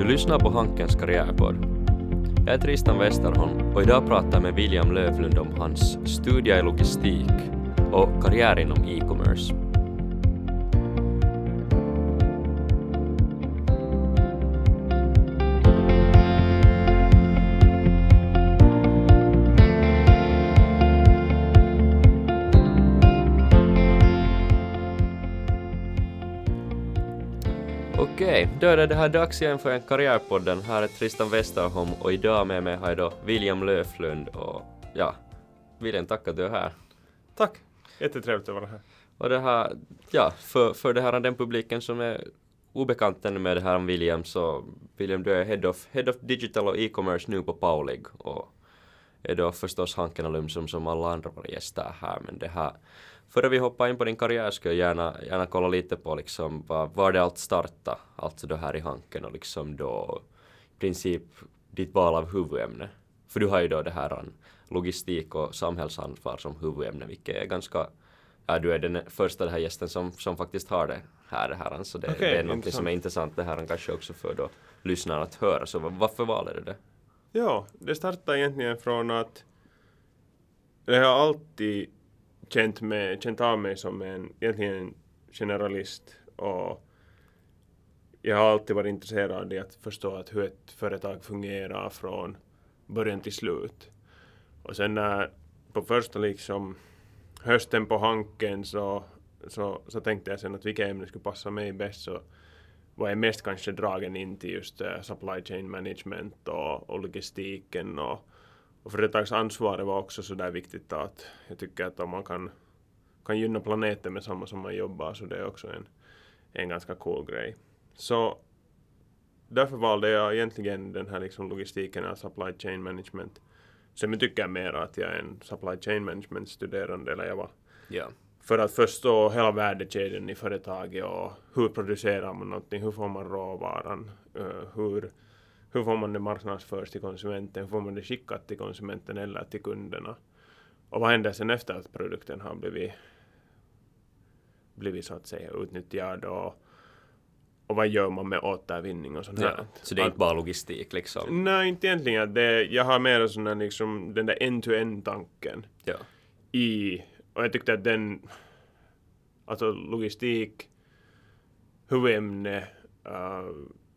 Du lyssnar på Hankens karriärpodd. Jag är Tristan Westerholm och idag pratar jag med William Lövlund om hans studier i logistik och karriär inom e-commerce. Det här dags igen för en Karriärpodden. Här är Tristan Westerholm och idag med mig har jag då William Löflund och ja, William tack att du är här. Tack! Jättetrevligt att vara här. Och det här, ja, för, för det här den publiken som är obekant ännu med det här om William så William du är Head of, Head of Digital och E-commerce nu på Paulig och är då förstås Hanken alum som, som alla andra våra gäster här men det här Före vi hoppar in på din karriär skulle jag gärna, gärna kolla lite på liksom var, det allt starta, alltså då här i Hanken och liksom då i princip ditt val av huvudämne. För du har ju då det här logistik och samhällsansvar som huvudämne vilket är ganska Ja, du är den första den här gästen som, som faktiskt har det här. Det här så det, Okej, det är något som är intressant det här kanske också för då lyssnarna att höra. Så var- varför valde du det? Ja, det startade egentligen från att jag har alltid känt, med, känt av mig som en egentligen en generalist och jag har alltid varit intresserad i att förstå att hur ett företag fungerar från början till slut. Och sen när på första liksom hösten på Hanken så, så, så tänkte jag sen att vilka ämnen skulle passa mig bäst så var jag mest kanske dragen in till just uh, supply chain management och, och logistiken och, och företagsansvaret var också så där viktigt att jag tycker att om man kan, kan gynna planeten med samma som man jobbar så det är också en, en ganska cool grej. Så därför valde jag egentligen den här liksom logistiken av supply chain management. Sen tycker jag mer att jag är en supply chain management studerande eller jag var Ja. för att förstå hela värdekedjan i företaget och hur producerar man någonting, hur får man råvaran, eh, hur, hur får man det marknadsförs till konsumenten, hur får man det skickat till konsumenten eller till kunderna. Och vad händer sen efter att produkten har blivit, blivit så att säga utnyttjad och, och vad gör man med återvinning och sånt ja. här. Så det är Att- inte bara logistik liksom? Nej, inte egentligen. Det, jag har mer sån här liksom, den där end-to-end tanken Ja. i, och jag tyckte att den, alltså logistik, huvudämne, uh,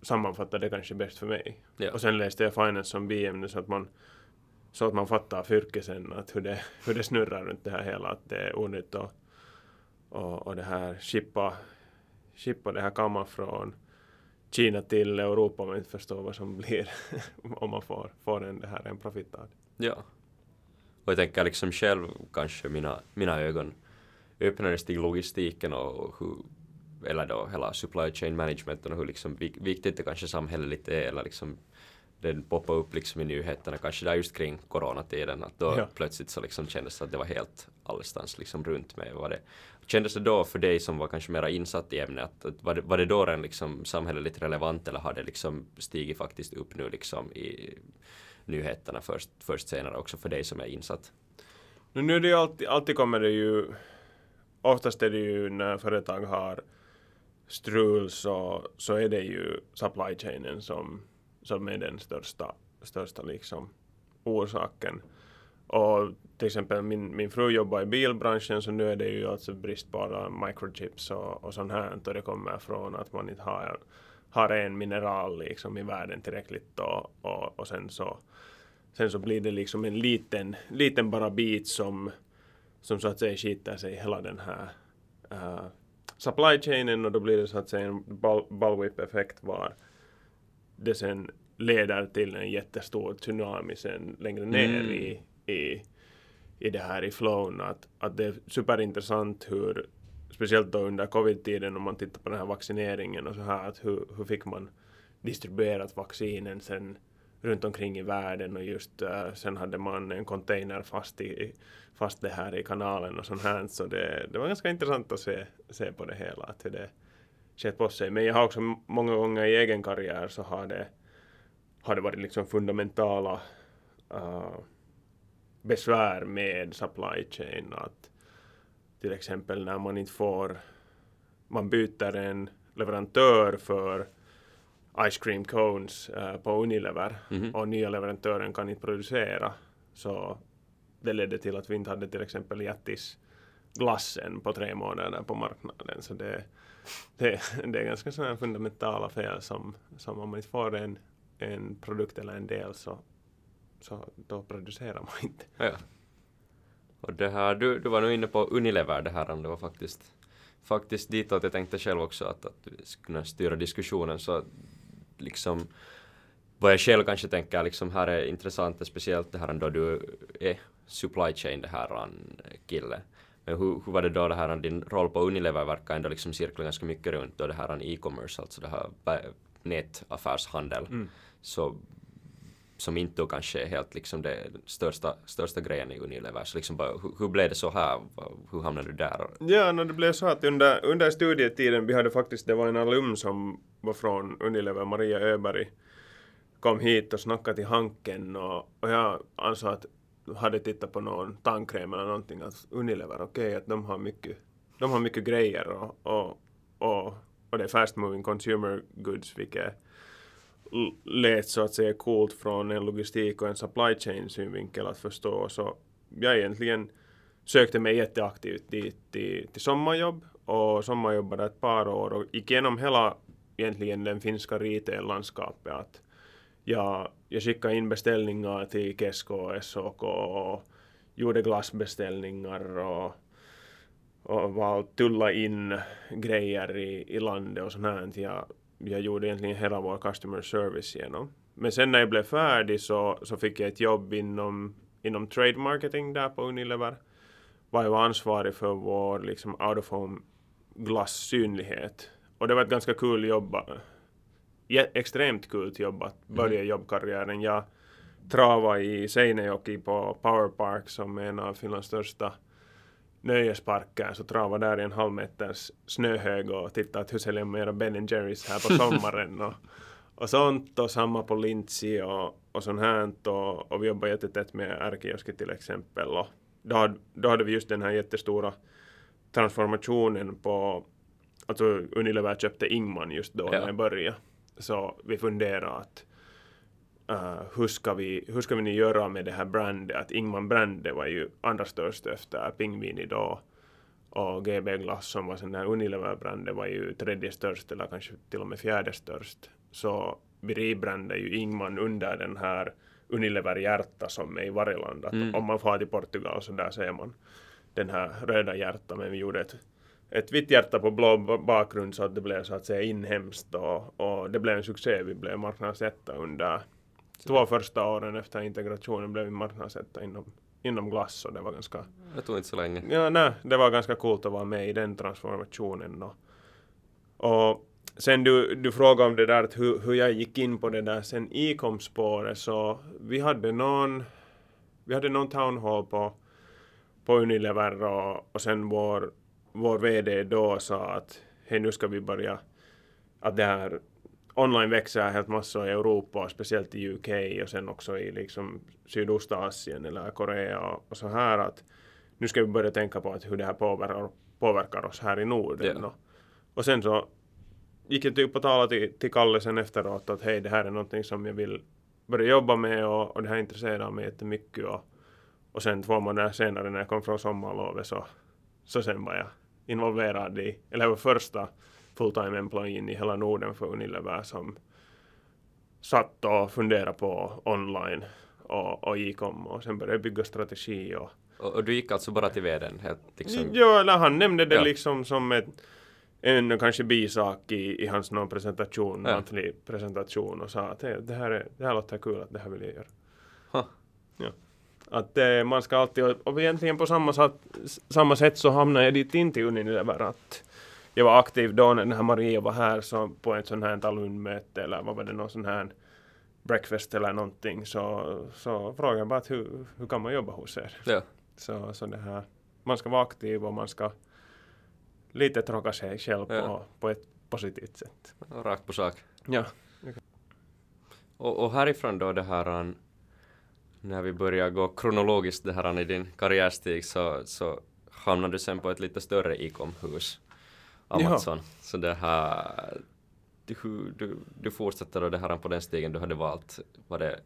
sammanfattade det kanske bäst för mig. Ja. Och sen läste jag finance som biämne så att man så att man fattar fyrke sen att hur det, hur det snurrar runt det här hela, att det är onödigt och, och, och det här chippa, chippa det här kammar från Kina till Europa man inte förstår vad som blir om man får, får en, det här en profit av det. Ja. Och jag tänker liksom själv kanske mina, mina ögon öppnades till logistiken och hur, eller då hela supply chain managementen och hur liksom vik- viktigt det kanske samhälleligt är eller liksom den poppade upp liksom i nyheterna kanske där just kring coronatiden att då Ja. plötsligt så liksom kändes det att det var helt allestans liksom runt mig. Var det, kändes det då för dig som var kanske mera insatt i ämnet att, att var, det, var det då den liksom samhälleligt relevant eller har det liksom stigit faktiskt upp nu liksom i nyheterna först, först senare också för dig som är insatt? Nu, nu är det ju alltid, alltid kommer det ju, oftast är det ju när företag har strul så, så är det ju supply chainen som, som är den största, största liksom orsaken. Och till exempel min, min fru jobbar i bilbranschen så nu är det ju alltså brist på alla microchips och, och sånt här och det kommer från att man inte har, har en mineral liksom i världen tillräckligt och, och, och sen så Sen så blir det liksom en liten, liten bara bit som, som så att säga skiter sig hela den här uh, supply chainen och då blir det så att säga en bullwhip-effekt var det sen leder till en jättestor tsunami sen längre ner Mm. i, i, i det här i flown. Att, att det är superintressant hur, speciellt då under covid-tiden om man tittar på den här vaccineringen och så här, att hur, hur fick man distribuerat vaccinen sen runt omkring i världen och just uh, sen hade man en container fast, i, fast det här i kanalen och sånt här så det, det var ganska intressant att se, se på det hela att hur det skett på sig. Men jag har också många gånger i egen karriär så har det, har det varit liksom fundamentala uh, besvär med supply chain att till exempel när man inte får man byter en leverantör för ice cream cones uh, på Unilever Mhm. och nya leverantören kan inte producera. Så det ledde till att vi inte hade till exempel Jättis glassen på tre månader på marknaden. Så det, det, det är ganska sådana fundamentala fel som, som om man inte får en, en produkt eller en del så, så då producerar man inte. Ja. Och det här, du, du var nu inne på Unilever det här, det var faktiskt, faktiskt ditåt jag tänkte själv också att, att vi skulle styra diskussionen så liksom vad jag själv kanske tänker liksom här är intressant speciellt det här då du är supply chain det här kille. Men hur, hur var det då det här din roll på Unilever verkar ändå liksom cirkla ganska mycket runt då det här e-commerce, alltså det här nätaffärshandel. Mm. Så som inte då kanske är helt liksom det största, största grejen i Unilever. Så liksom bara, hur, hur blev det så här? Hur hamnade du där? Ja, no, det blev så att under, under studietiden, vi hade faktiskt, det var en alum som var från Unilever, Maria Öberg, kom hit och snackade till Hanken och, och jag ansåg att hade tittat på någon tandkräm eller någonting att Unilever, okej att de har mycket, de har mycket grejer och, och, och, och det är fast moving consumer goods vilket lät så att säga coolt från en logistik och en supply chain synvinkel att förstå så jag egentligen sökte mig jätteaktivt dit till, till sommarjobb och sommarjobbade ett par år och gick igenom hela egentligen den finska retail-landskapet. Att jag, jag skickade in beställningar till Kesko och SOK och gjorde glassbeställningar och, och var tulla in grejer i, i landet och sånt här. Jag, jag gjorde egentligen hela vår customer service genom. Men sen när jag blev färdig så, så fick jag ett jobb inom, inom trade marketing där på Unilever var jag ansvarig för vår liksom out of home glassynlighet. Och det var ett ganska kul jobb. Ja, extremt kul jobb att börja jobbkarriären. Jag travade i Seinejoki på Power Park som är en av Finlands största nöjesparker. Så travade där i en halv meters snöhög och tittade att hur säljer man era Ben Jerrys här på sommaren. och, och sånt och samma på Lintsi och, och sånt här. Och, och vi jobbade jättetätt med Ärkioski till exempel. Och då, hade, då hade vi just den här jättestora transformationen på, alltså Unilever köpte Ingman just då Ja. när jag började. Så vi funderade att uh, hur, ska vi, hur ska vi nu göra med det här brandet? Att Ingman brandet var ju andra störst efter Pingvini då. Och GB Glass som var sån där Unilever-brandet var ju tredje störst eller kanske till och med fjärde störst. Så vi rebrandade ju Ingman under den här Unilever hjärta som är i varje land. Att Mm. Om man far till Portugal så där ser man den här röda hjärta men vi gjorde ett, ett vitt hjärta på blå ba- bakgrund så att det blev så att säga inhemskt och, och det blev en succé. Vi blev marknadsetta under två första åren efter integrationen blev vi marknadsetta inom, inom glass och det var ganska Det tog inte så länge. Ja, nej, det var ganska coolt att vara med i den transformationen. Och, och sen du, du frågade om det där att hur, hur jag gick in på det där sen e-com-spåret så vi hade någon vi hade någon town hall på, på Unilever och, och sen vår, vår VD då sa att hej nu ska vi börja att det här online växer helt massor i Europa och speciellt i UK och sen också i liksom Sydostasien eller Korea och, så här att nu ska vi börja tänka på att hur det här påverkar, påverkar oss här i Norden. Ja. Och, sen så gick jag typ och talade till, till Kalle sen efteråt att hej det här är någonting som jag vill börja jobba med och, och det här intresserar mig jättemycket och, och sen två månader senare när jag kom från sommarlovet så, så sen var jag involverad i, eller var första fulltime employeen i hela Norden för Unilever som satt och funderade på online och, och e-com och sen började bygga strategi och Och, och du gick alltså bara till vdn? Helt liksom, Ja, eller han nämnde det Ja. liksom som ett, en kanske bisak i, i hans någon presentation, Ja. monthly presentation och sa att "Hej, det här, är, det här låter kul, att det här vill jag göra. Ja. Att eh, man ska alltid, och egentligen på samma, sätt, samma sätt så hamnade jag dit in till Unilever att jag var aktiv då när den här Maria var här så på ett sånt här alumnmöte eller vad var det, någon sån här breakfast eller någonting så, så frågade jag bara att hur, hur kan man jobba hos er? Ja. Så, så det här, man ska vara aktiv och man ska lite tråka sig själv på, Ja. på ett positivt sätt. Rakt på sak. Ja. Och, och härifrån då det här an, när vi börjar gå kronologiskt det här an i din karriärstig så, så hamnade du sen på ett lite större e-com-hus. Amazon. Så det här du, du, du fortsätter då det här på den stigen du hade valt, var det,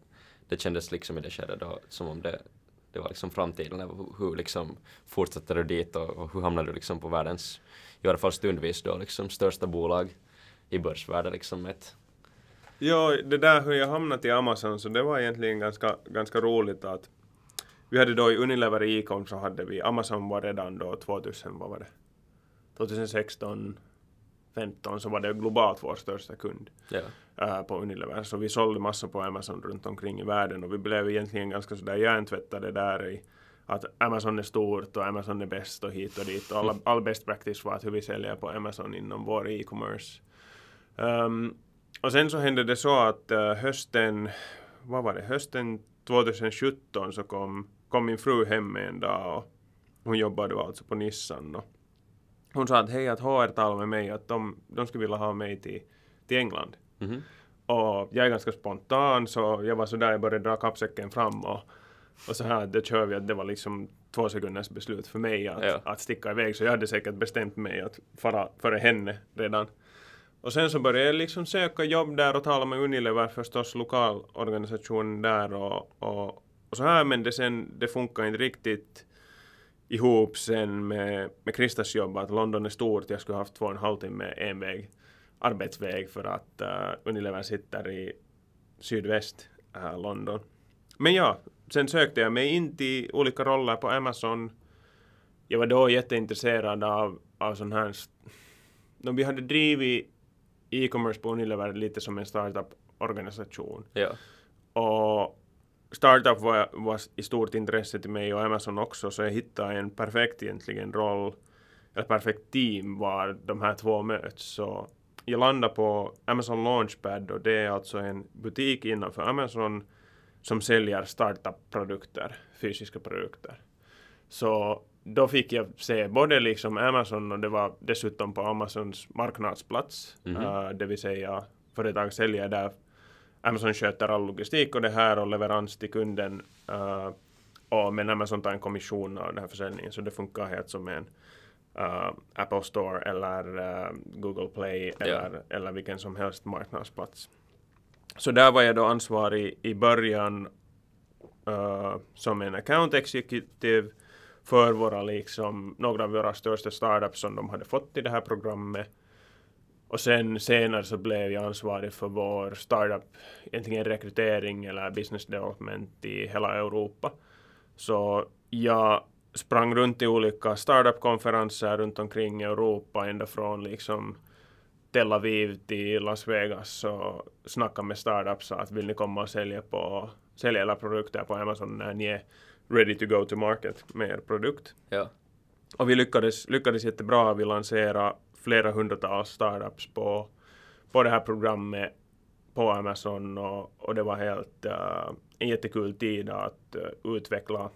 det kändes liksom i det skedet då som om det, det var liksom framtiden, hur, hur liksom fortsatte du dit och, och hur hamnade du liksom på världens, i alla fall stundvis då liksom största bolag i börsvärlden liksom ett Ja, det där hur jag hamnat i Amazon, så det var egentligen ganska, ganska roligt att vi hade då i Unilever i Ecom så hade vi, Amazon var redan då 2000, vad var det? 2016, 15 så var det globalt vår största kund ja. äh, på Unilever. Så vi sålde massor på Amazon runt omkring i världen och vi blev egentligen ganska sådär hjärntvättade där i att Amazon är stort och Amazon är bäst och hit och dit och alla, all best practice var att hur vi säljer på Amazon inom vår e-commerce. Um, och sen så hände det så att uh, hösten, vad var det, hösten 2017 så kom, kom min fru hem en dag och hon jobbade alltså på Nissan och hon sa att hej att HR talade med mig att de, de skulle vilja ha mig till, till England. Mhm. Och jag är ganska spontan så jag var sådär, jag började dra kappsäcken fram och, och så här, det kör vi att det var liksom två sekunders beslut för mig att, Ja. att sticka iväg så jag hade säkert bestämt mig att fara före henne redan. Och sen så började jag liksom söka jobb där och tala med Unilever förstås, lokalorganisationen där och, och, och så här men det sen, det funkar inte riktigt ihop sen med, med Kristas jobb att London är stort, jag skulle haft två och en halv timme en väg, arbetsväg för att uh, Unilever sitter i sydväst uh, London. Men ja, sen sökte jag mig in till olika roller på Amazon. Jag var då jätteintresserad av, av sån här, no, vi hade drivit e-commerce på Unilever lite som en startup-organisation. ja. Och startup var, var i stort intresse till mig och Amazon också, så jag hittade en perfekt egentligen roll, eller perfekt team var de här två möts. Så jag landade på Amazon Launchpad och det är alltså en butik innanför Amazon som säljer startup-produkter, fysiska produkter. Så då fick jag se både liksom Amazon och det var dessutom på Amazons marknadsplats, Mhm. eh, det vill säga företag säljer där Amazon sköter all logistik och det här och leverans till kunden. Uh, och men Amazon tar en kommission av den här försäljningen så det funkar helt som en uh, Apple Store eller uh, Google Play eller, eller vilken som helst marknadsplats. Så där var jag då ansvarig i början uh, som en account executive för våra liksom, några av våra största startups som de hade fått i det här programmet. Och sen senare så blev jag ansvarig för vår startup, egentligen rekrytering eller business development i hela Europa. Så jag sprang runt i olika startup-konferenser runt omkring Europa, ända från liksom Tel Aviv till Las Vegas och snacka med startups att vill ni komma och sälja, på, sälja era produkter på Amazon när ni är ready to go to market med er produkt. ja. Och vi lyckades, lyckades jättebra. Vi lanserade flera hundratals startups på, på det här programmet på Amazon och, och det var helt uh, en jättekul tid att uh, utveckla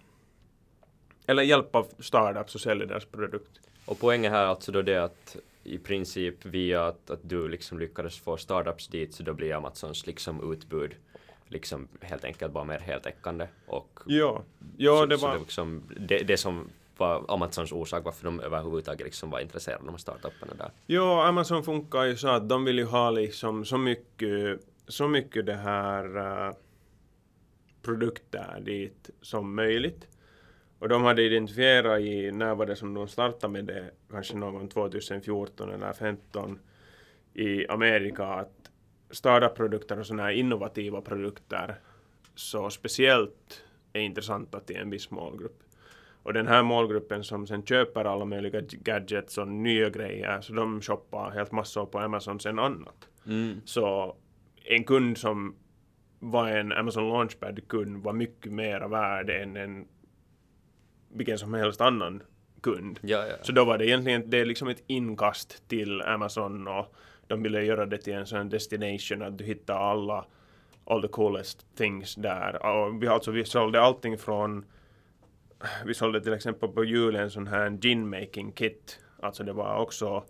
eller hjälpa startups att sälja deras produkt. Och poängen här är alltså då det att i princip via att, att du liksom lyckades få startups dit så då blir Amazons liksom utbud liksom helt enkelt bara mer heltäckande och Ja, ja så, det så var... det, liksom, det, det som vad Amazons orsak varför de överhuvudtaget liksom var intresserade av de här startuparna där. Jo, Amazon funkar ju så att de vill ju ha liksom så mycket, så mycket det här uh, produkter dit som möjligt. Och de hade identifierat i, när var det som de startade med det, kanske någon 2014 eller 2015 i Amerika, att startup-produkter och sådana här innovativa produkter så speciellt är intressanta till en viss målgrupp. Och den här målgruppen som sen köper alla möjliga gadgets och nya grejer, så de shoppar helt massor på Amazon sen annat. Mm. Så en kund som var en Amazon Launchpad-kund var mycket mera värd än en vilken som helst annan kund. Ja, ja. Så då var det egentligen det är liksom ett inkast till Amazon och de ville göra det till en sån destination att du hittar alla all the coolest things där. Och vi, alltså, vi sålde allting från vi sålde till exempel på julen en sån här gin making kit. Alltså det var också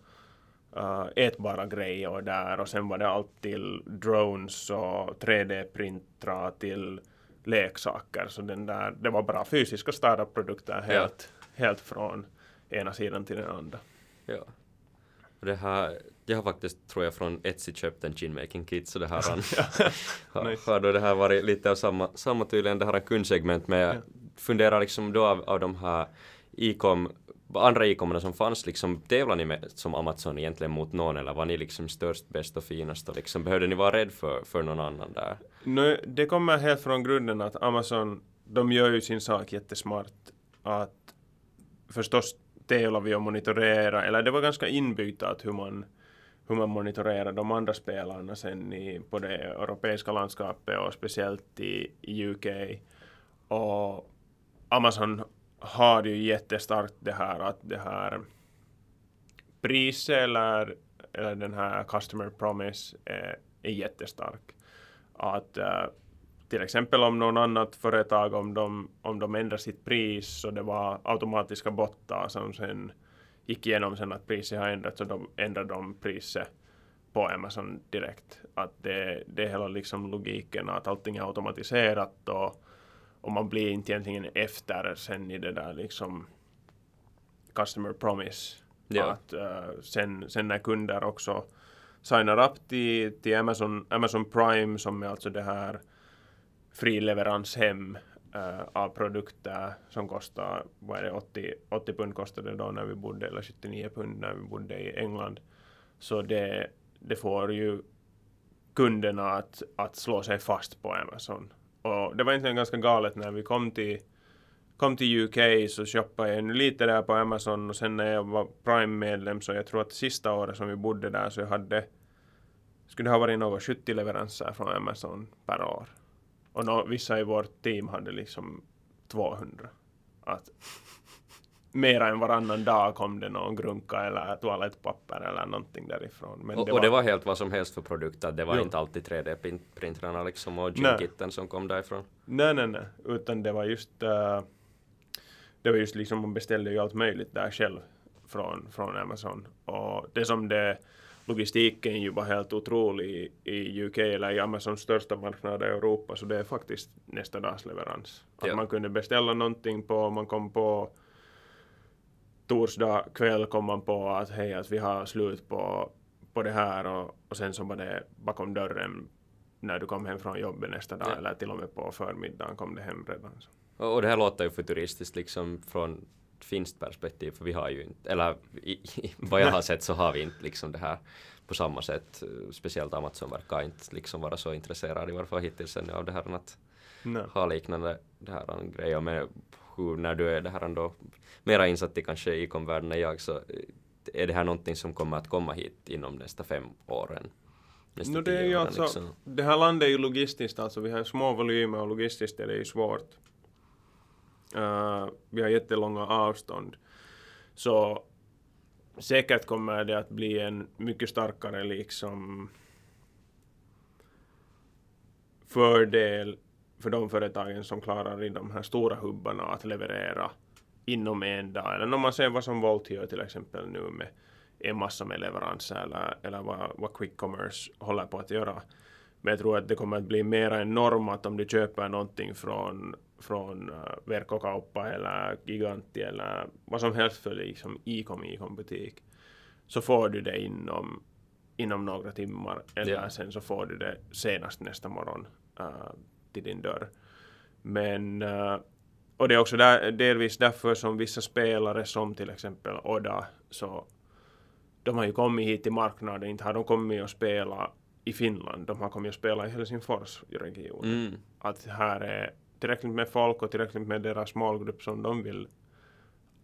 uh, ätbara grejer där och sen var det allt till drones och 3D-printrar till leksaker. Så den där, det var bara fysiska startup-produkter helt, helt från ena sidan till den andra. ja. Det här, jag har faktiskt, tror jag, från Etsy köpt en chinmaking kit, så det här han, har, Nice. har då det här varit lite av samma, samma tydligen, det här en kundsegment, men jag Ja. funderar liksom då av, av de här e-com, andra e-commerna som fanns, liksom tävlar ni med som Amazon egentligen mot någon, eller var ni liksom störst, bäst och finast, och liksom behövde ni vara rädd för, för någon annan där? Nu, det kommer helt från grunden att Amazon, de gör ju sin sak jättesmart. Att förstås tävlar vi och monitorera, eller det var ganska inbyggt att hur man, hur man monitorerar de andra spelarna sen i, på det europeiska landskapet och speciellt i, i UK. Och Amazon har ju jättestarkt det här att det här priset eller, eller den här customer promise är, är jättestark. Att eh, till exempel om någon annat företag, om de, om de ändrar sitt pris så det var automatiska bottar som sen gick igenom sen att priset har ändrats och då ändrar de priset på Amazon direkt. Att det, det är hela liksom logiken att allting är automatiserat och, och man blir inte egentligen efter sen i det där liksom customer promise. Ja. Att eh, sen, sen när kunder också signar upp till, till Amazon, Amazon Prime som är alltså det här fri leverans äh, av produkter som kostar, vad är det, 80, 80 pund kostade det då när vi bodde, eller 79 pund när vi bodde i England. Så det, det får ju kunderna att, att slå sig fast på Amazon. Och det var egentligen ganska galet när vi kom till kom till UK så shoppade jag lite där på Amazon och sen när jag var Prime-medlem så jag tror att sista året som vi bodde där så jag hade skulle det ha varit något 70 leveranser från Amazon per år. Och nå, vissa i vårt team hade liksom 200. Att mera än varannan dag kom det någon grunka eller toalettpapper eller någonting därifrån. Men och, och det var helt vad som helst för produkter, det var Jo. inte alltid 3D-printrarna liksom och Nej. gymkitten som kom därifrån. Nej, nej, nej. Utan det var just uh, det var just liksom man beställde ju allt möjligt där själv från, från Amazon. Och det som det logistiken ju var helt otrolig i, i UK eller i Amazons största marknad i Europa så det är faktiskt nästa dags leverans. Att Ja. man kunde beställa någonting på, man kom på torsdag kväll kom man på att hej att vi har slut på, på det här och, och sen så var det bakom dörren när du kom hem från jobbet nästa dag Ja. eller till och med på förmiddagen kom det hem redan. Och, och det här låter ju futuristiskt liksom från finskt perspektiv, för vi har ju inte, eller i, i, vad jag har sett så har vi inte liksom det här på samma sätt. Speciellt Amazon verkar inte liksom vara så intresserad i varje fall hittills ännu av det här att Nej. ha liknande det här grejer med hur när du är det här ändå mera insatt i kanske e-com-världen än jag så eh, är det här någonting som kommer att komma hit inom nästa fem åren? Nästa No, det är ju åren, alltså, liksom. det här landet är ju logistiskt, alltså vi har små volymer och logistiskt är det ju svårt. Uh, vi har jättelånga avstånd. Så säkert kommer det att bli en mycket starkare liksom fördel för de företagen som klarar i de här stora hubbarna att leverera inom en dag. Eller om man ser vad som Volt gör till exempel nu med en massa med leveranser eller, eller vad, vad Quick Commerce håller på att göra. Men jag tror att det kommer att bli mera en norm att om du köper någonting från, från uh, Verkkokauppa eller Giganti eller vad som helst för liksom e-com, e-com butik så får du det inom, inom några timmar eller Ja. sen så får du det senast nästa morgon uh, till din dörr. Men uh, och det är också där, delvis därför som vissa spelare som till exempel Oda så de har ju kommit hit till marknaden, inte har de kommit och spela i Finland, de har kommit och spela i Helsingforsregionen. Mm. Att här är tillräckligt med folk och tillräckligt med deras målgrupp som de vill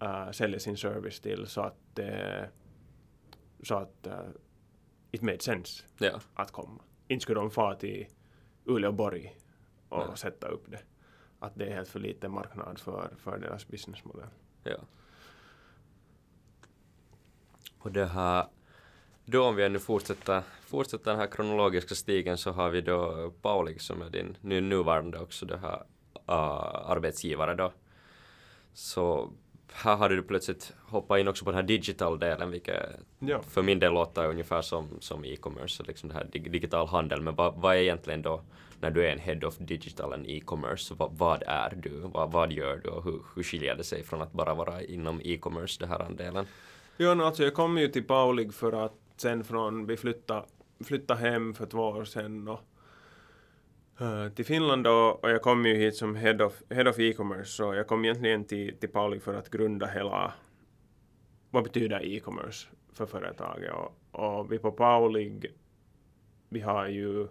uh, sälja sin service till så att, uh, så att uh, it made sense Ja. att komma. Inte skulle de fara till Uleåborg och Nej. sätta upp det. Att det är helt för liten marknad för, för deras businessmodell. Ja. Och det här, då om vi nu fortsätter, fortsätter den här kronologiska stigen så har vi då Paulik som är din nu, nuvarande också det här uh, arbetsgivare då. Så här hade du plötsligt hoppat in också på den här digital-delen vilket Ja. för min del låter ungefär som, som e-commerce, liksom det här dig, digital handel. Men vad, vad är egentligen då när du är en head of digital and e-commerce? Vad, vad är du? Vad, vad gör du och hur, hur skiljer det sig från att bara vara inom e-commerce, det här andelen? Jo, no, alltså jag kom ju till Paulig för att sen från vi flyttade, flyttade hem för två år sedan och, uh, till Finland då, och jag kom ju hit som head of, head of e-commerce så jag kom egentligen till, till Pauli för att grunda hela vad betyder e-commerce för företaget och, och vi på Paulig vi har ju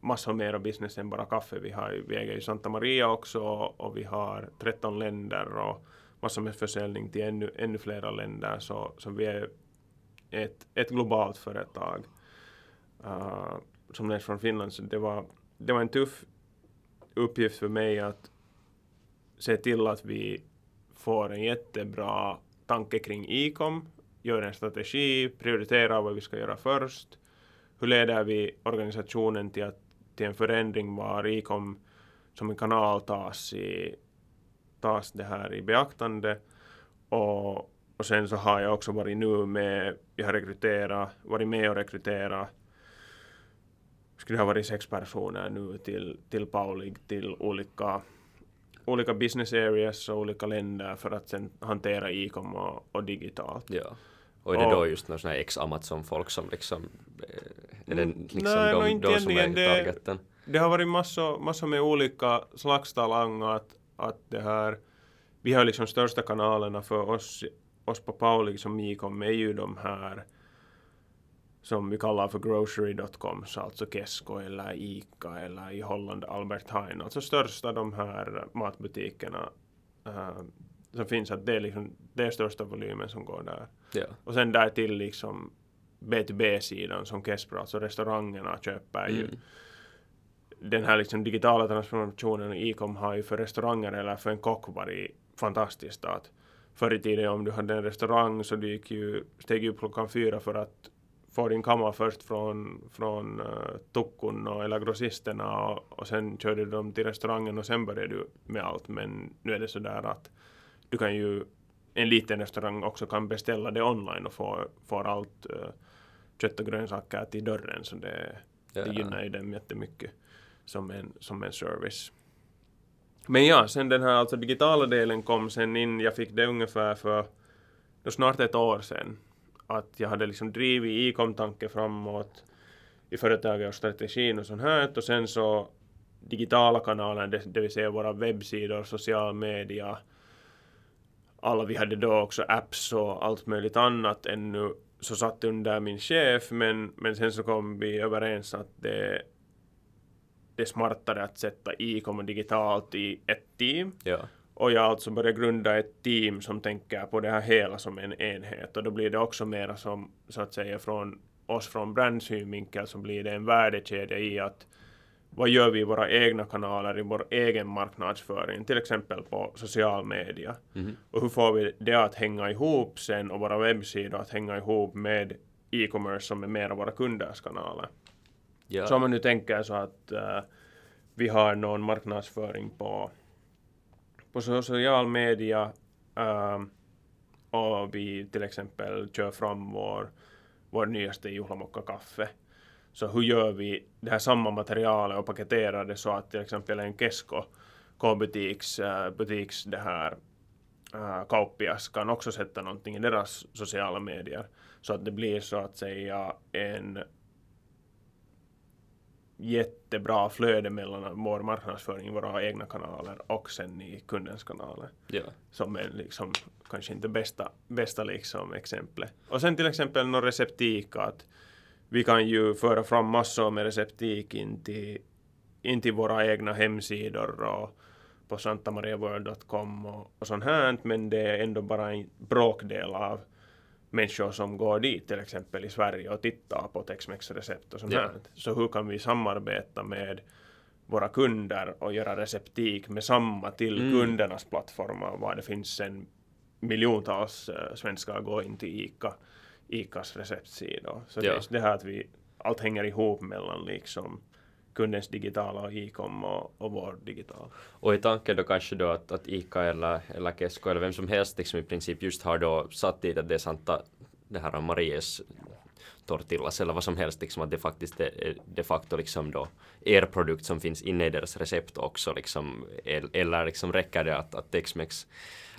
massor mer av business än bara kaffe. Vi, har, vi äger ju Santa Maria också och vi har 13 länder och massor med försäljning till ännu, ännu flera länder. Så, så vi är ett, ett globalt företag uh, som leds från Finland. Så det var, det var en tuff uppgift för mig att se till att vi får en jättebra tanke kring ICOM, gör en strategi, prioriterar vad vi ska göra först. Hur leder vi organisationen till, att, till en förändring var ICOM som en kanal tas, i, tas det här i beaktande. Och, och sen så har jag också varit nu med, jag har rekryterat, varit med och rekryterat skulle ha varit sex personer nu till, till Paulig till olika olika business areas och olika länder för att sen hantera e-com och, och digitalt. Ja. Och är det då just här ex-Amazon-folk som liksom, eh, är det Mm, liksom nej, de, no, inte de som är. Det- targeten? Det har varit massor, massor med olika slags talanger att, att det här, vi har liksom största kanalerna för oss, oss på Paulig som e-com är ju de här som vi kallar för grocery.com, så alltså Kesko eller Ica eller i Holland Albert Heijn, alltså största de här matbutikerna uh, som finns, att det är liksom det är största volymen som går där. Ja. Och sen där till liksom B2B-sidan som Kespro, alltså restaurangerna köper ju Mm. den här liksom digitala transformationen i e-com har ju för restauranger eller för en kock varit fantastiskt. Att förr i tiden om du hade en restaurang så du gick ju, steg ju upp klockan fyra för att få din kamma först från, från uh, tuckun och, eller grossisterna och, och sen körde du dem till restaurangen och sen började du med allt. Men nu är det så där att du kan ju, en liten restaurang också kan beställa det online och få, får allt uh, kött och grönsaker till dörren. Så det, Ja. det gynnar ju dem jättemycket som en, som en service. Men ja, sen den här alltså digitala delen kom sen in, jag fick det ungefär för snart ett år sedan. Att jag hade liksom drivit e-com-tanken framåt i företaget och strategin och sånt här. Och sen så digitala kanaler, det, det vill säga våra webbsidor, social media. Alla vi hade då också apps och allt möjligt annat ännu så satt under min chef men, men sen så kom vi överens att det, det är smartare att sätta e-com och digitalt i ett team. Ja. Och jag alltså började grunda ett team som tänker på det här hela som en enhet. Och då blir det också mera som, så att säga, från oss från brandsynvinkel så blir det en värdekedja i att vad gör vi i våra egna kanaler, i vår egen marknadsföring, till exempel på social media. Mhm. Och hur får vi det att hänga ihop sen och våra webbsidor att hänga ihop med e-commerce som är mera våra kunders kanaler. Ja. Så om man nu tänker så att eh, vi har någon marknadsföring på, på social media ehm, och vi till exempel kör fram vår, vår nyaste juhlamokka-kaffe, Så hur gör vi det här samma materialet och paketerar det så att till exempel en Kesko K-butiks äh, butiks det här äh, kauppias kan också sätta någonting i deras sociala medier. Så att det blir så att säga en jättebra flöde mellan vår marknadsföring våra egna kanaler och sen i kundens kanaler ja. som är liksom kanske inte bästa, bästa liksom exemplet. Och sen till exempel någon receptik att vi kan ju föra fram massor med receptik in till, in till våra egna hemsidor och på santamariaworld.com och, och sånt här men det är ändå bara en bråkdel av människor som går dit till exempel i Sverige och tittar på Tex-Mex recept och sånt Ja. Så hur kan vi samarbeta med våra kunder och göra receptik med samma till Mm. kundernas plattformar var det finns en miljontals uh, svenskar går in till ICA, ICAs receptsida. Så Ja. det det här att vi allt hänger ihop mellan liksom kundens digitala och e-com och, och vår digitala. Och i tanken då kanske då att, att Ica eller, eller Kesko eller vem som helst liksom i princip just har då satt dit att det är Santa, det här Maries tortillas eller vad som helst liksom att det faktiskt är är de facto liksom då er produkt som finns inne i deras recept också liksom el- eller liksom räcker det att, att Tex-Mex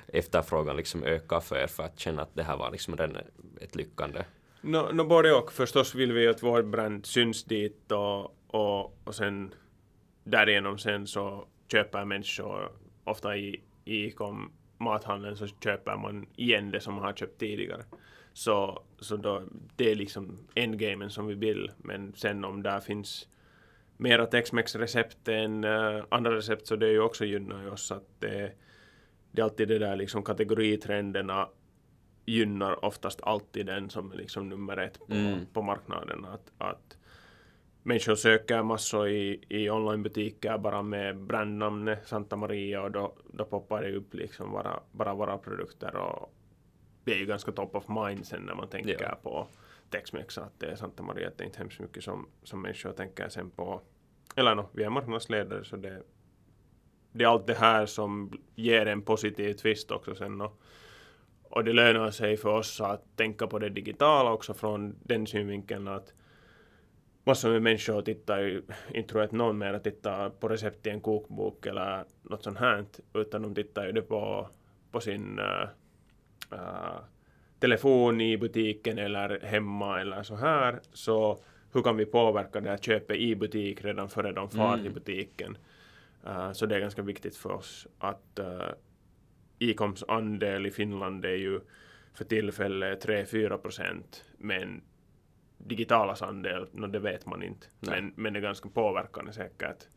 efterfrågan liksom öka för er för att känna att det här var liksom redan ett lyckande? No, no, både och. Förstås vill vi att vår brand syns dit och, och, och sen därigenom sen så köper människor ofta i, i kom mathandeln så köper man igen det som man har köpt tidigare. Så, så då, det är liksom endgamen som vi vill. Men sen om där finns mera Tex-Mex-recept än uh, andra recept så det är ju också gynnar ju oss att det, det är alltid det där liksom kategoritrenderna gynnar oftast alltid den som är liksom nummer ett på, mm. på marknaden. Att, att människor söker massor i, i onlinebutiker bara med brandnamnet Santa Maria och då, då poppar det upp liksom bara, bara våra produkter och det är ju ganska top of mind sen när man tänker ja. på Tex-Mex att det är Santa Maria, att det är inte hemskt mycket som, som människor tänker sen på eller no, vi är marknadsledare så det, det är allt det här som ger en positiv twist också sen och, och det lönar sig för oss att tänka på det digitala också från den synvinkeln att massor med människor tittar ju, inte tror jag att någon mer tittar på recept i en kokbok eller något sånt här, utan de tittar ju det på, på sin uh, telefon i butiken eller hemma eller så här. Så hur kan vi påverka det här köpet i butik redan före de far mm. till butiken? Uh, så det är ganska viktigt för oss att uh, Icoms andel i Finland är ju för tillfället 3-4 procent, men digitalas andel, no, det vet man inte. Men, men det är ganska påverkande säkert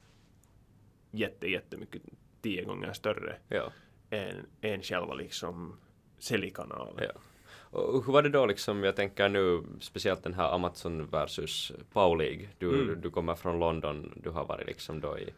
jätte, jättemycket, tio gånger större ja. än, än själva liksom säljkanalen. Ja. Och hur var det då liksom, jag tänker nu speciellt den här Amazon versus Paulig. Du, mm. du kommer från London, du har varit liksom då i,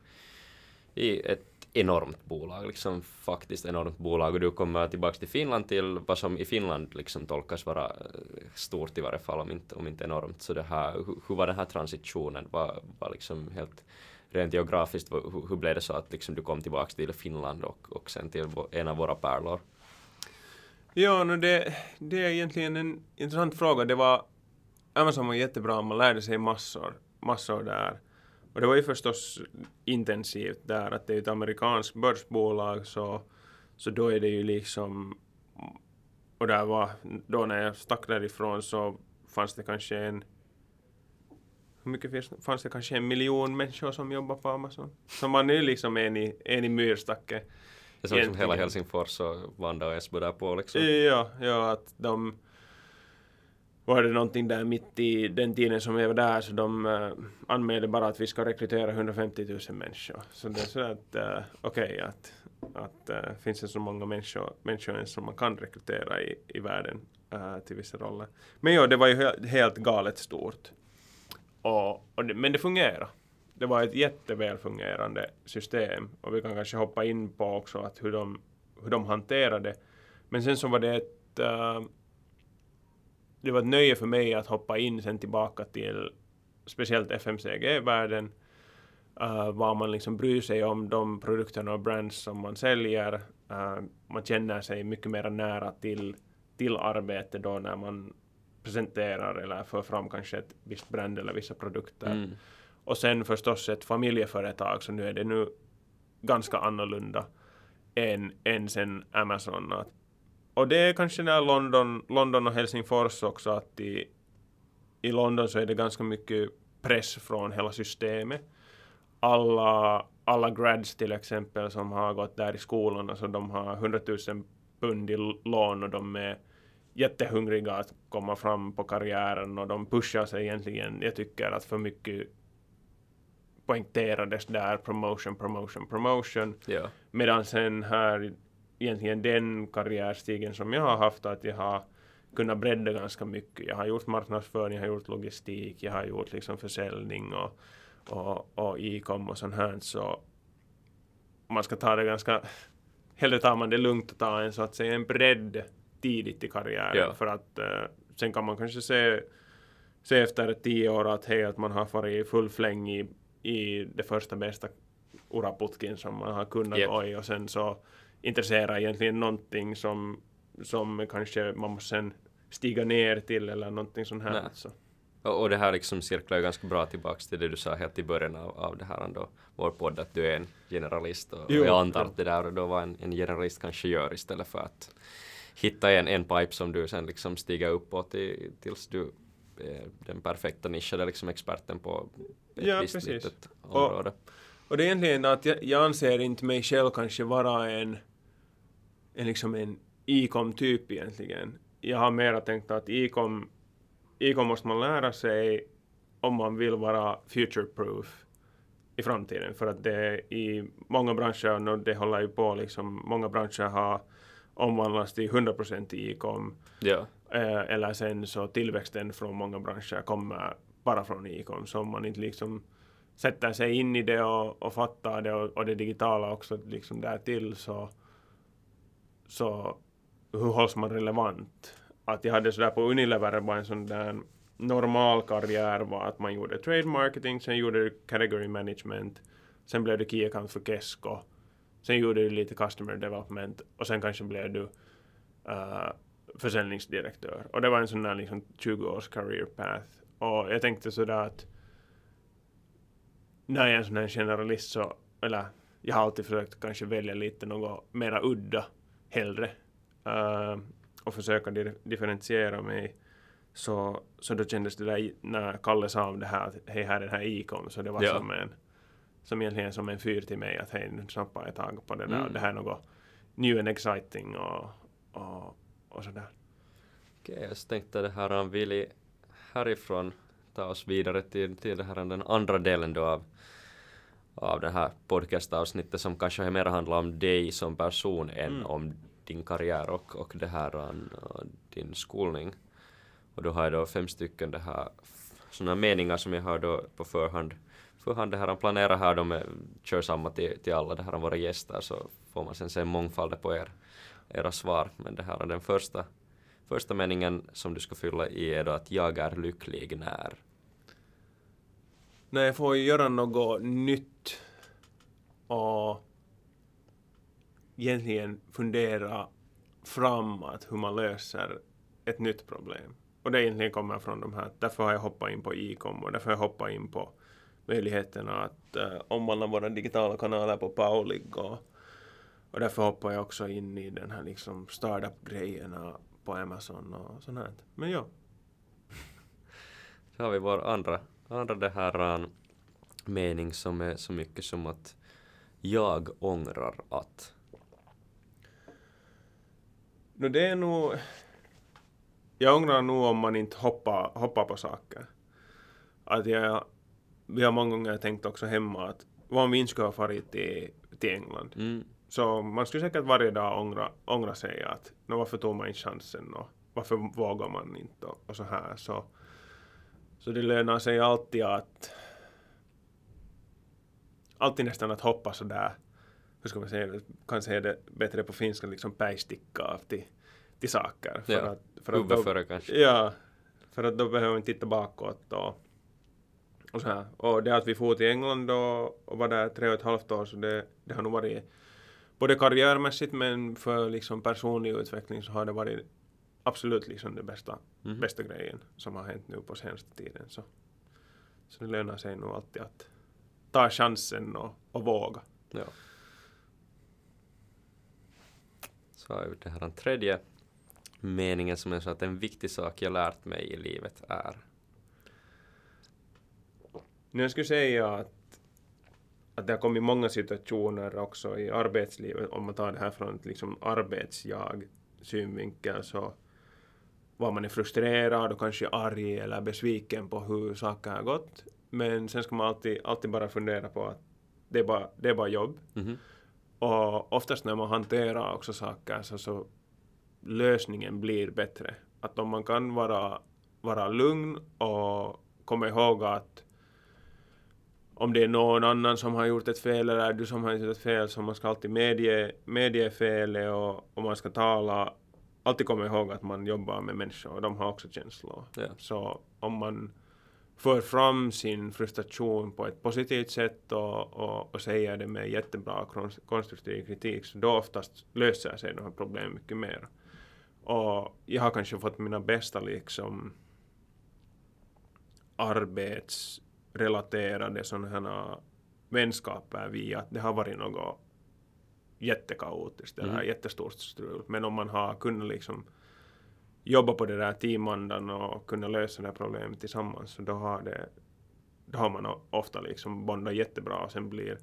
i ett enormt bolag, liksom faktiskt enormt bolag och du kommer tillbaks till Finland till vad som i Finland liksom tolkas vara eh, stort i varje fall, om inte, om inte enormt. Så det här, hur, hur var den här transitionen? Var, var liksom helt rent geografiskt, hur, hur blev det så att liksom du kom tillbaks till Finland och, och sen till en av våra pärlor? Ja, no det, det är egentligen en intressant fråga. Det var Amazon var jättebra, man lärde sig massor, massor där. Och det var ju förstås intensivt där, att det är ett amerikanskt börsbolag så, så då är det ju liksom och där var, då när jag stack därifrån så fanns det kanske en hur mycket fanns det kanske en miljon människor som jobbar på Amazon? Så man är liksom en i, en i myrstacken. Det är som hela Helsingfors och Vanda och Esbo där på liksom. Ja, ja att de var det någonting där mitt i den tiden som jag var där så de uh, anmälde bara att vi ska rekrytera 150 000 människor. Så det är så att uh, okej okay, att, att uh, finns det så många människor, människor som man kan rekrytera i, i världen uh, till vissa roller. Men ja, det var ju helt galet stort. Och, och det, men det fungerade. det var ett jätteväl fungerande system och vi kan kanske hoppa in på också att hur de, hur de hanterade. Men sen så var det ett uh, det var ett nöje för mig att hoppa in sen tillbaka till speciellt FMCG-världen uh, vad man liksom bryr sig om de produkterna och brands som man säljer. Uh, man känner sig mycket mer nära till, till arbete då när man presenterar eller för fram kanske ett visst brand eller vissa produkter. Mm. Och sen förstås ett familjeföretag, så nu är det nu ganska annorlunda än, än sen Amazon. Och det är kanske när London, London och Helsingfors också, att i, i London så är det ganska mycket press från hela systemet. Alla, alla grads till exempel som har gått där i skolan, alltså de har 100 000 pund i lån och de är jättehungriga att komma fram på karriären och de pushar sig egentligen, jag tycker att för mycket poängterades där promotion, promotion, promotion. Ja. Medan sen här egentligen den karriärstigen som jag har haft att jag har kunnat bredda ganska mycket. Jag har gjort marknadsföring, jag har gjort logistik, jag har gjort liksom försäljning och, och, och e-com och sånt här. Så man ska ta det ganska, hellre tar man det lugnt och ta en så att säga en bredd tidigt i karriären ja. för att uh, sen kan man kanske se, se efter tio år att hej, att man har varit full fläng i i det första bästa uraputkin som man har kunnat yep. gå i och sen så intressera egentligen någonting som, som kanske man måste sen stiga ner till eller någonting sånt här. Så. Och, och det här liksom cirklar ju ganska bra tillbaks till det du sa helt i början av, av det här ändå, vår podd, att du är en generalist och, Jo, och jag antar jo. att det där och då vad en, en generalist kanske gör istället för att hitta en, en pipe som du sen liksom stiger uppåt till, tills du är den perfekta nischade liksom experten på ett Ja, visst precis. litet område. Och det är egentligen att jag, jag anser inte mig själv kanske vara en, en liksom en ikom-typ egentligen. Jag har mera tänkt att ikom, ikom måste man lära sig om man vill vara future-proof i framtiden. För att det i många branscher, och det håller ju på liksom, många branscher har omvandlats till 100% i ikom. Ja, Eh, eller sen så tillväxten från många branscher kommer bara från ikom. Så om man inte liksom sätter sig in i det och, och fattar det och, och det digitala också liksom där till så, så hur hålls man relevant? Att jag hade sådär på Unilever bara en sån där normal karriär var att man gjorde trade marketing, sen gjorde du category management, sen blev du key account för Kesko, sen gjorde du lite customer development och sen kanske blev du uh, försäljningsdirektör. Och det var en sån där liksom 20 års career path. Och jag tänkte sådär att när jag är en sån här generalist så, eller jag har alltid försökt kanske välja lite något mera udda hellre. eh, och försöka di- differentiera mig. Så, så då kändes det där när Kalle sa om det här att hej här är den här ikom så det var Ja. som en som egentligen som en fyr till mig att hej nu snappar jag tag på det där Mm. det här är något new and exciting och, och, och sådär. okej, jag tänkte det här han vill härifrån ta oss vidare till, till det här, den andra delen då av, av det här podcastavsnittet som kanske mer handlar om dig som person än Mm. om din karriär och, och det här uh, din skolning. Och då har jag då fem stycken det här sådana meningar som jag har då på förhand förhand det här han planerar här med, kör samma till, till alla det här våra gäster så får man sen se mångfalden på er, era svar. Men det här är den första Första meningen som du ska fylla i är då att jag är lycklig när. När jag får göra något nytt och egentligen fundera framåt hur man löser ett nytt problem. Och det egentligen kommer från de här, därför har jag hoppat in på Icom och därför har jag hoppat in på möjligheterna att uh, omvandla våra digitala kanaler på Paulig och, och därför hoppar jag också in i den här liksom startup-grejerna på Amazon och sånt här. Men ja, Så har vi vår andra, andra det här um, mening som är så mycket som att jag ångrar att. No det är nog... Jag ångrar nog om man inte hoppar, hoppar på saker. Att jag, vi har många gånger tänkt också hemma att vad om vi inte skulle ha farit till, till England? Mm, Så man skulle säkert varje dag ångra, ångra sig att no, varför tog man inte chansen och varför vågar man inte och, och så här. Så, så det lönar sig alltid att alltid nästan att hoppa så där hur ska man säga kan säga det bättre på finska, liksom päisticka av till, till saker. För Ja, att, för att då, före kanske. Ja, för att då behöver man titta bakåt och, och så här. Och det att vi for till England och, och var där tre och ett halvt år så det, det har nog varit både karriärmässigt men för liksom personlig utveckling så har det varit absolut liksom det bästa, Mhm. bästa grejen som har hänt nu på senaste tiden. Så, så det lönar sig nog alltid att ta chansen och, och våga. Ja. Så har vi det här den tredje meningen som är så att en viktig sak jag lärt mig i livet är. Nu jag skulle säga att, att det har kommit många situationer också i arbetslivet, om man tar det här från ett liksom arbetsjag synvinkel så var man är frustrerad och kanske arg eller besviken på hur saker har gått. Men sen ska man alltid, alltid bara fundera på att det är bara, det är bara jobb. Mhm. Och oftast när man hanterar också saker så, så lösningen blir bättre. Att om man kan vara, vara lugn och komma ihåg att om det är någon annan som har gjort ett fel eller du som har gjort ett fel så man ska alltid medge, medge felet och, och man ska tala alltid komma ihåg att man jobbar med människor och de har också känslor. Ja. Så om man för fram sin frustration på ett positivt sätt och, och, och säger det med jättebra kon- konstruktiv kritik så då oftast löser sig de här problemen mycket mer. Och jag har kanske fått mina bästa liksom arbetsrelaterade sådana här vänskaper via att det har varit något jättekaotiskt eller Mhm. jättestort strul. Men om man har kunnat liksom jobba på det där teamandan och kunna lösa det här problemet tillsammans så då har, det, då har man ofta liksom bondat jättebra och sen blir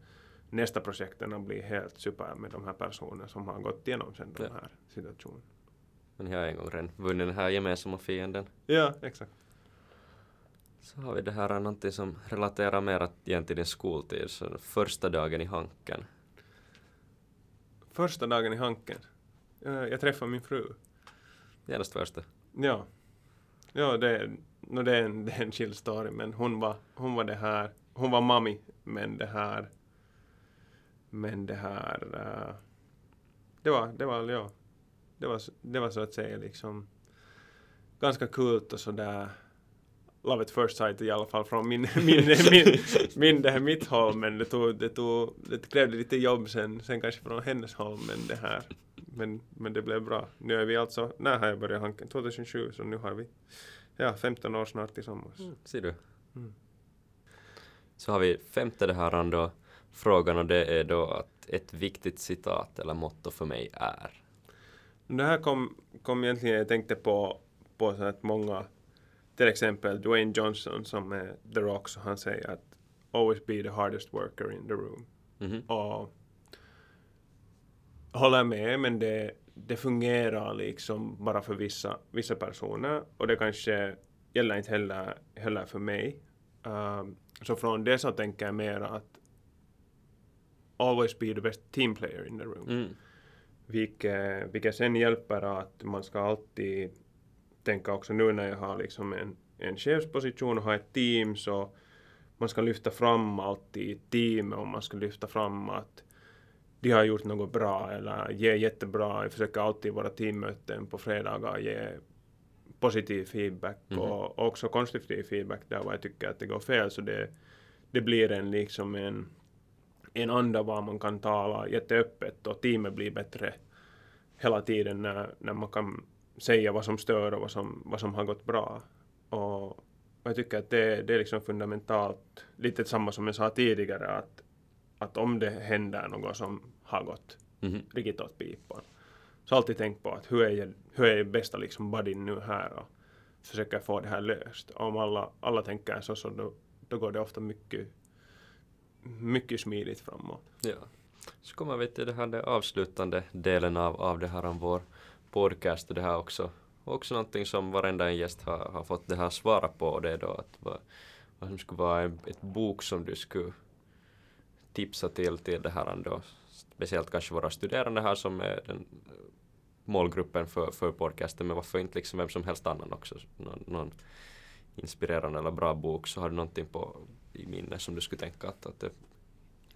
nästa projekten blir helt super med de här personerna som har gått igenom sen de Ja. här situationerna. Men jag har en gång redan vunnit den här gemensamma fienden. Ja, exakt. Så har vi det här någonting som relaterar mer igen till din skoltid, så första dagen i Hanken. Första dagen i Hanken. eh, Jag träffade min fru. Genast första. Ja. Ja, det, no, det, är en, det är en chill story, men hon var, hon var det här, hon var mami, men det här, men det här, eh, det var, det var, ja, det var, det var så att säga liksom ganska kult och sådär, love at first sight i alla fall från min, min, min, min det här mitt håll, men det tog, det tog, det krävde lite jobb sen, sen kanske från hennes håll, men det här, men, men det blev bra. Nu är vi alltså, när har jag börjat Hanken? 2007, så nu har vi, ja, 15 år snart tillsammans. Ser du? Mm. Så har vi femte det här då, frågan och det är då att ett viktigt citat eller motto för mig är. Det här kom, kom egentligen, jag tänkte på, på så att många, till exempel Dwayne Johnson som är The Rock, så han säger att always be the hardest worker in the room. Mhm. Och håller med, men det, det fungerar liksom bara för vissa, vissa personer och det kanske gäller inte heller, heller för mig. Um, så från det så tänker jag mer att always be the best team player in the room. Mm. Vilket, vilket sen hjälper att man ska alltid tänka också nu när jag har liksom en, en chefsposition och har ett team så man ska lyfta fram alltid teamet och man ska lyfta fram att de har gjort något bra eller ge jättebra. Jag försöker alltid vara teammöten på fredagar ge positiv feedback Mhm. och också konstruktiv feedback där vad jag tycker att det går fel så det, det blir en liksom en, en anda var man kan tala jätteöppet och teamet blir bättre hela tiden när, när man kan säga vad som stör och vad som, vad som har gått bra. Och, och jag tycker att det, det är liksom fundamentalt, lite samma som jag sa tidigare, att, att om det händer något som har gått Mhm. riktigt åt pipan, så alltid tänk på att hur är jag, hur är jag bästa liksom buddy nu här och försöka få det här löst. Om alla, alla tänker så, så då, då går det ofta mycket, mycket smidigt framåt. Ja. Så kommer vi till det här det avslutande delen av, av det här om vår podcast och det här också. Också någonting som varenda en gäst har, har fått det här svara på och det är då att vad, vad som skulle vara en, ett bok som du skulle tipsa till till det här då. Speciellt kanske våra studerande här som är den målgruppen för, för podcasten men varför inte liksom vem som helst annan också. Någon, någon inspirerande eller bra bok så har du någonting på i minne som du skulle tänka att, att det är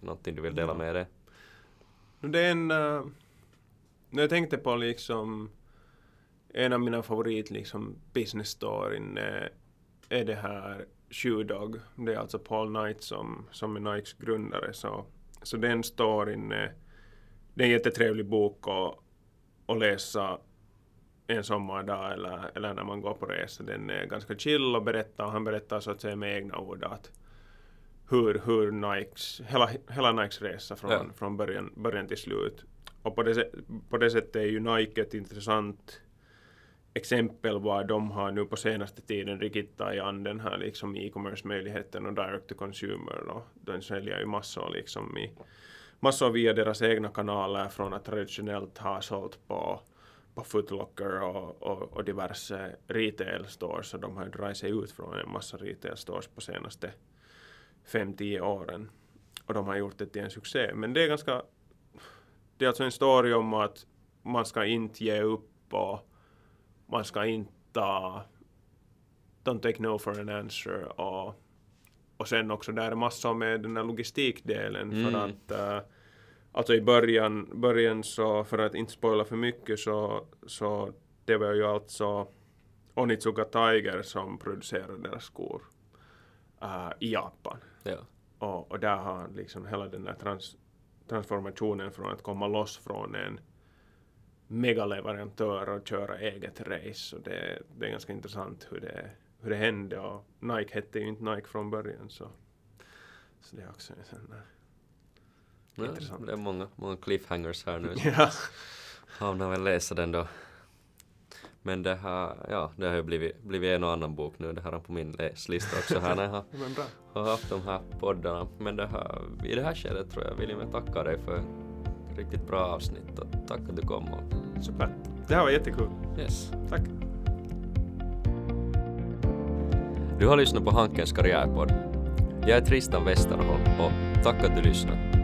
någonting du vill dela med dig? Det är en... Uh, när jag tänkte på liksom en av mina favorit liksom business storyn är, är det här Shoe Dog. Det är alltså Paul Knight som, som är Nikes grundare. Så, så den storyn är, det är en jättetrevlig bok att, att läsa en sommardag eller, eller när man går på resa. Den är ganska chill och berättar, och han berättar så att säga med egna ord att hur, hur Nikes, hela, hela Nikes resa från, Ja. från början, början till slut. Och på det, på det sättet är ju Nike ett intressant exempel vad de har nu på senaste tiden riktigt tagit an den här liksom e-commerce-möjligheten och direct to consumer. Och de säljer ju massor liksom i massor via deras egna kanaler från att traditionellt ha sålt på på Footlocker och, och, och diverse retail stores Och de har ju dragit sig ut från en massa retail stores på senaste 5-10 åren. Och de har gjort det till en succé. Men det är ganska... Det är alltså en story om att man ska inte ge upp och man ska inte ta... Don't take no for an answer och, och sen också där är massor med den här logistikdelen för Mm. att uh, Alltså i början, början så, för att inte spoila för mycket så, så det var ju alltså Onitsuka Tiger som producerade deras skor uh, i Japan. Ja. Och, och där har liksom hela den där trans, transformationen från att komma loss från en megaleverantör och köra eget race. Och det, det är ganska intressant hur det, hur det hände och Nike hette ju inte Nike från början så, så det är också en sån där Ja, Intressant. det är många, många cliffhangers här nu. Ja. Hamnar väl läsa den då. Men det har, ja, det har ju blivit, blivit en och annan bok nu. Det har han på min läslista också här när jag har, haft de här poddarna. Men det här, i det här skedet tror jag vill jag tacka dig för ett riktigt bra avsnitt och tack att du kom. Och, Super. Det här var jättekul. yes. Tack. Du har lyssnat på Hankens karriärpodd. Jag är Tristan Westerholm och tack att du lyssnat.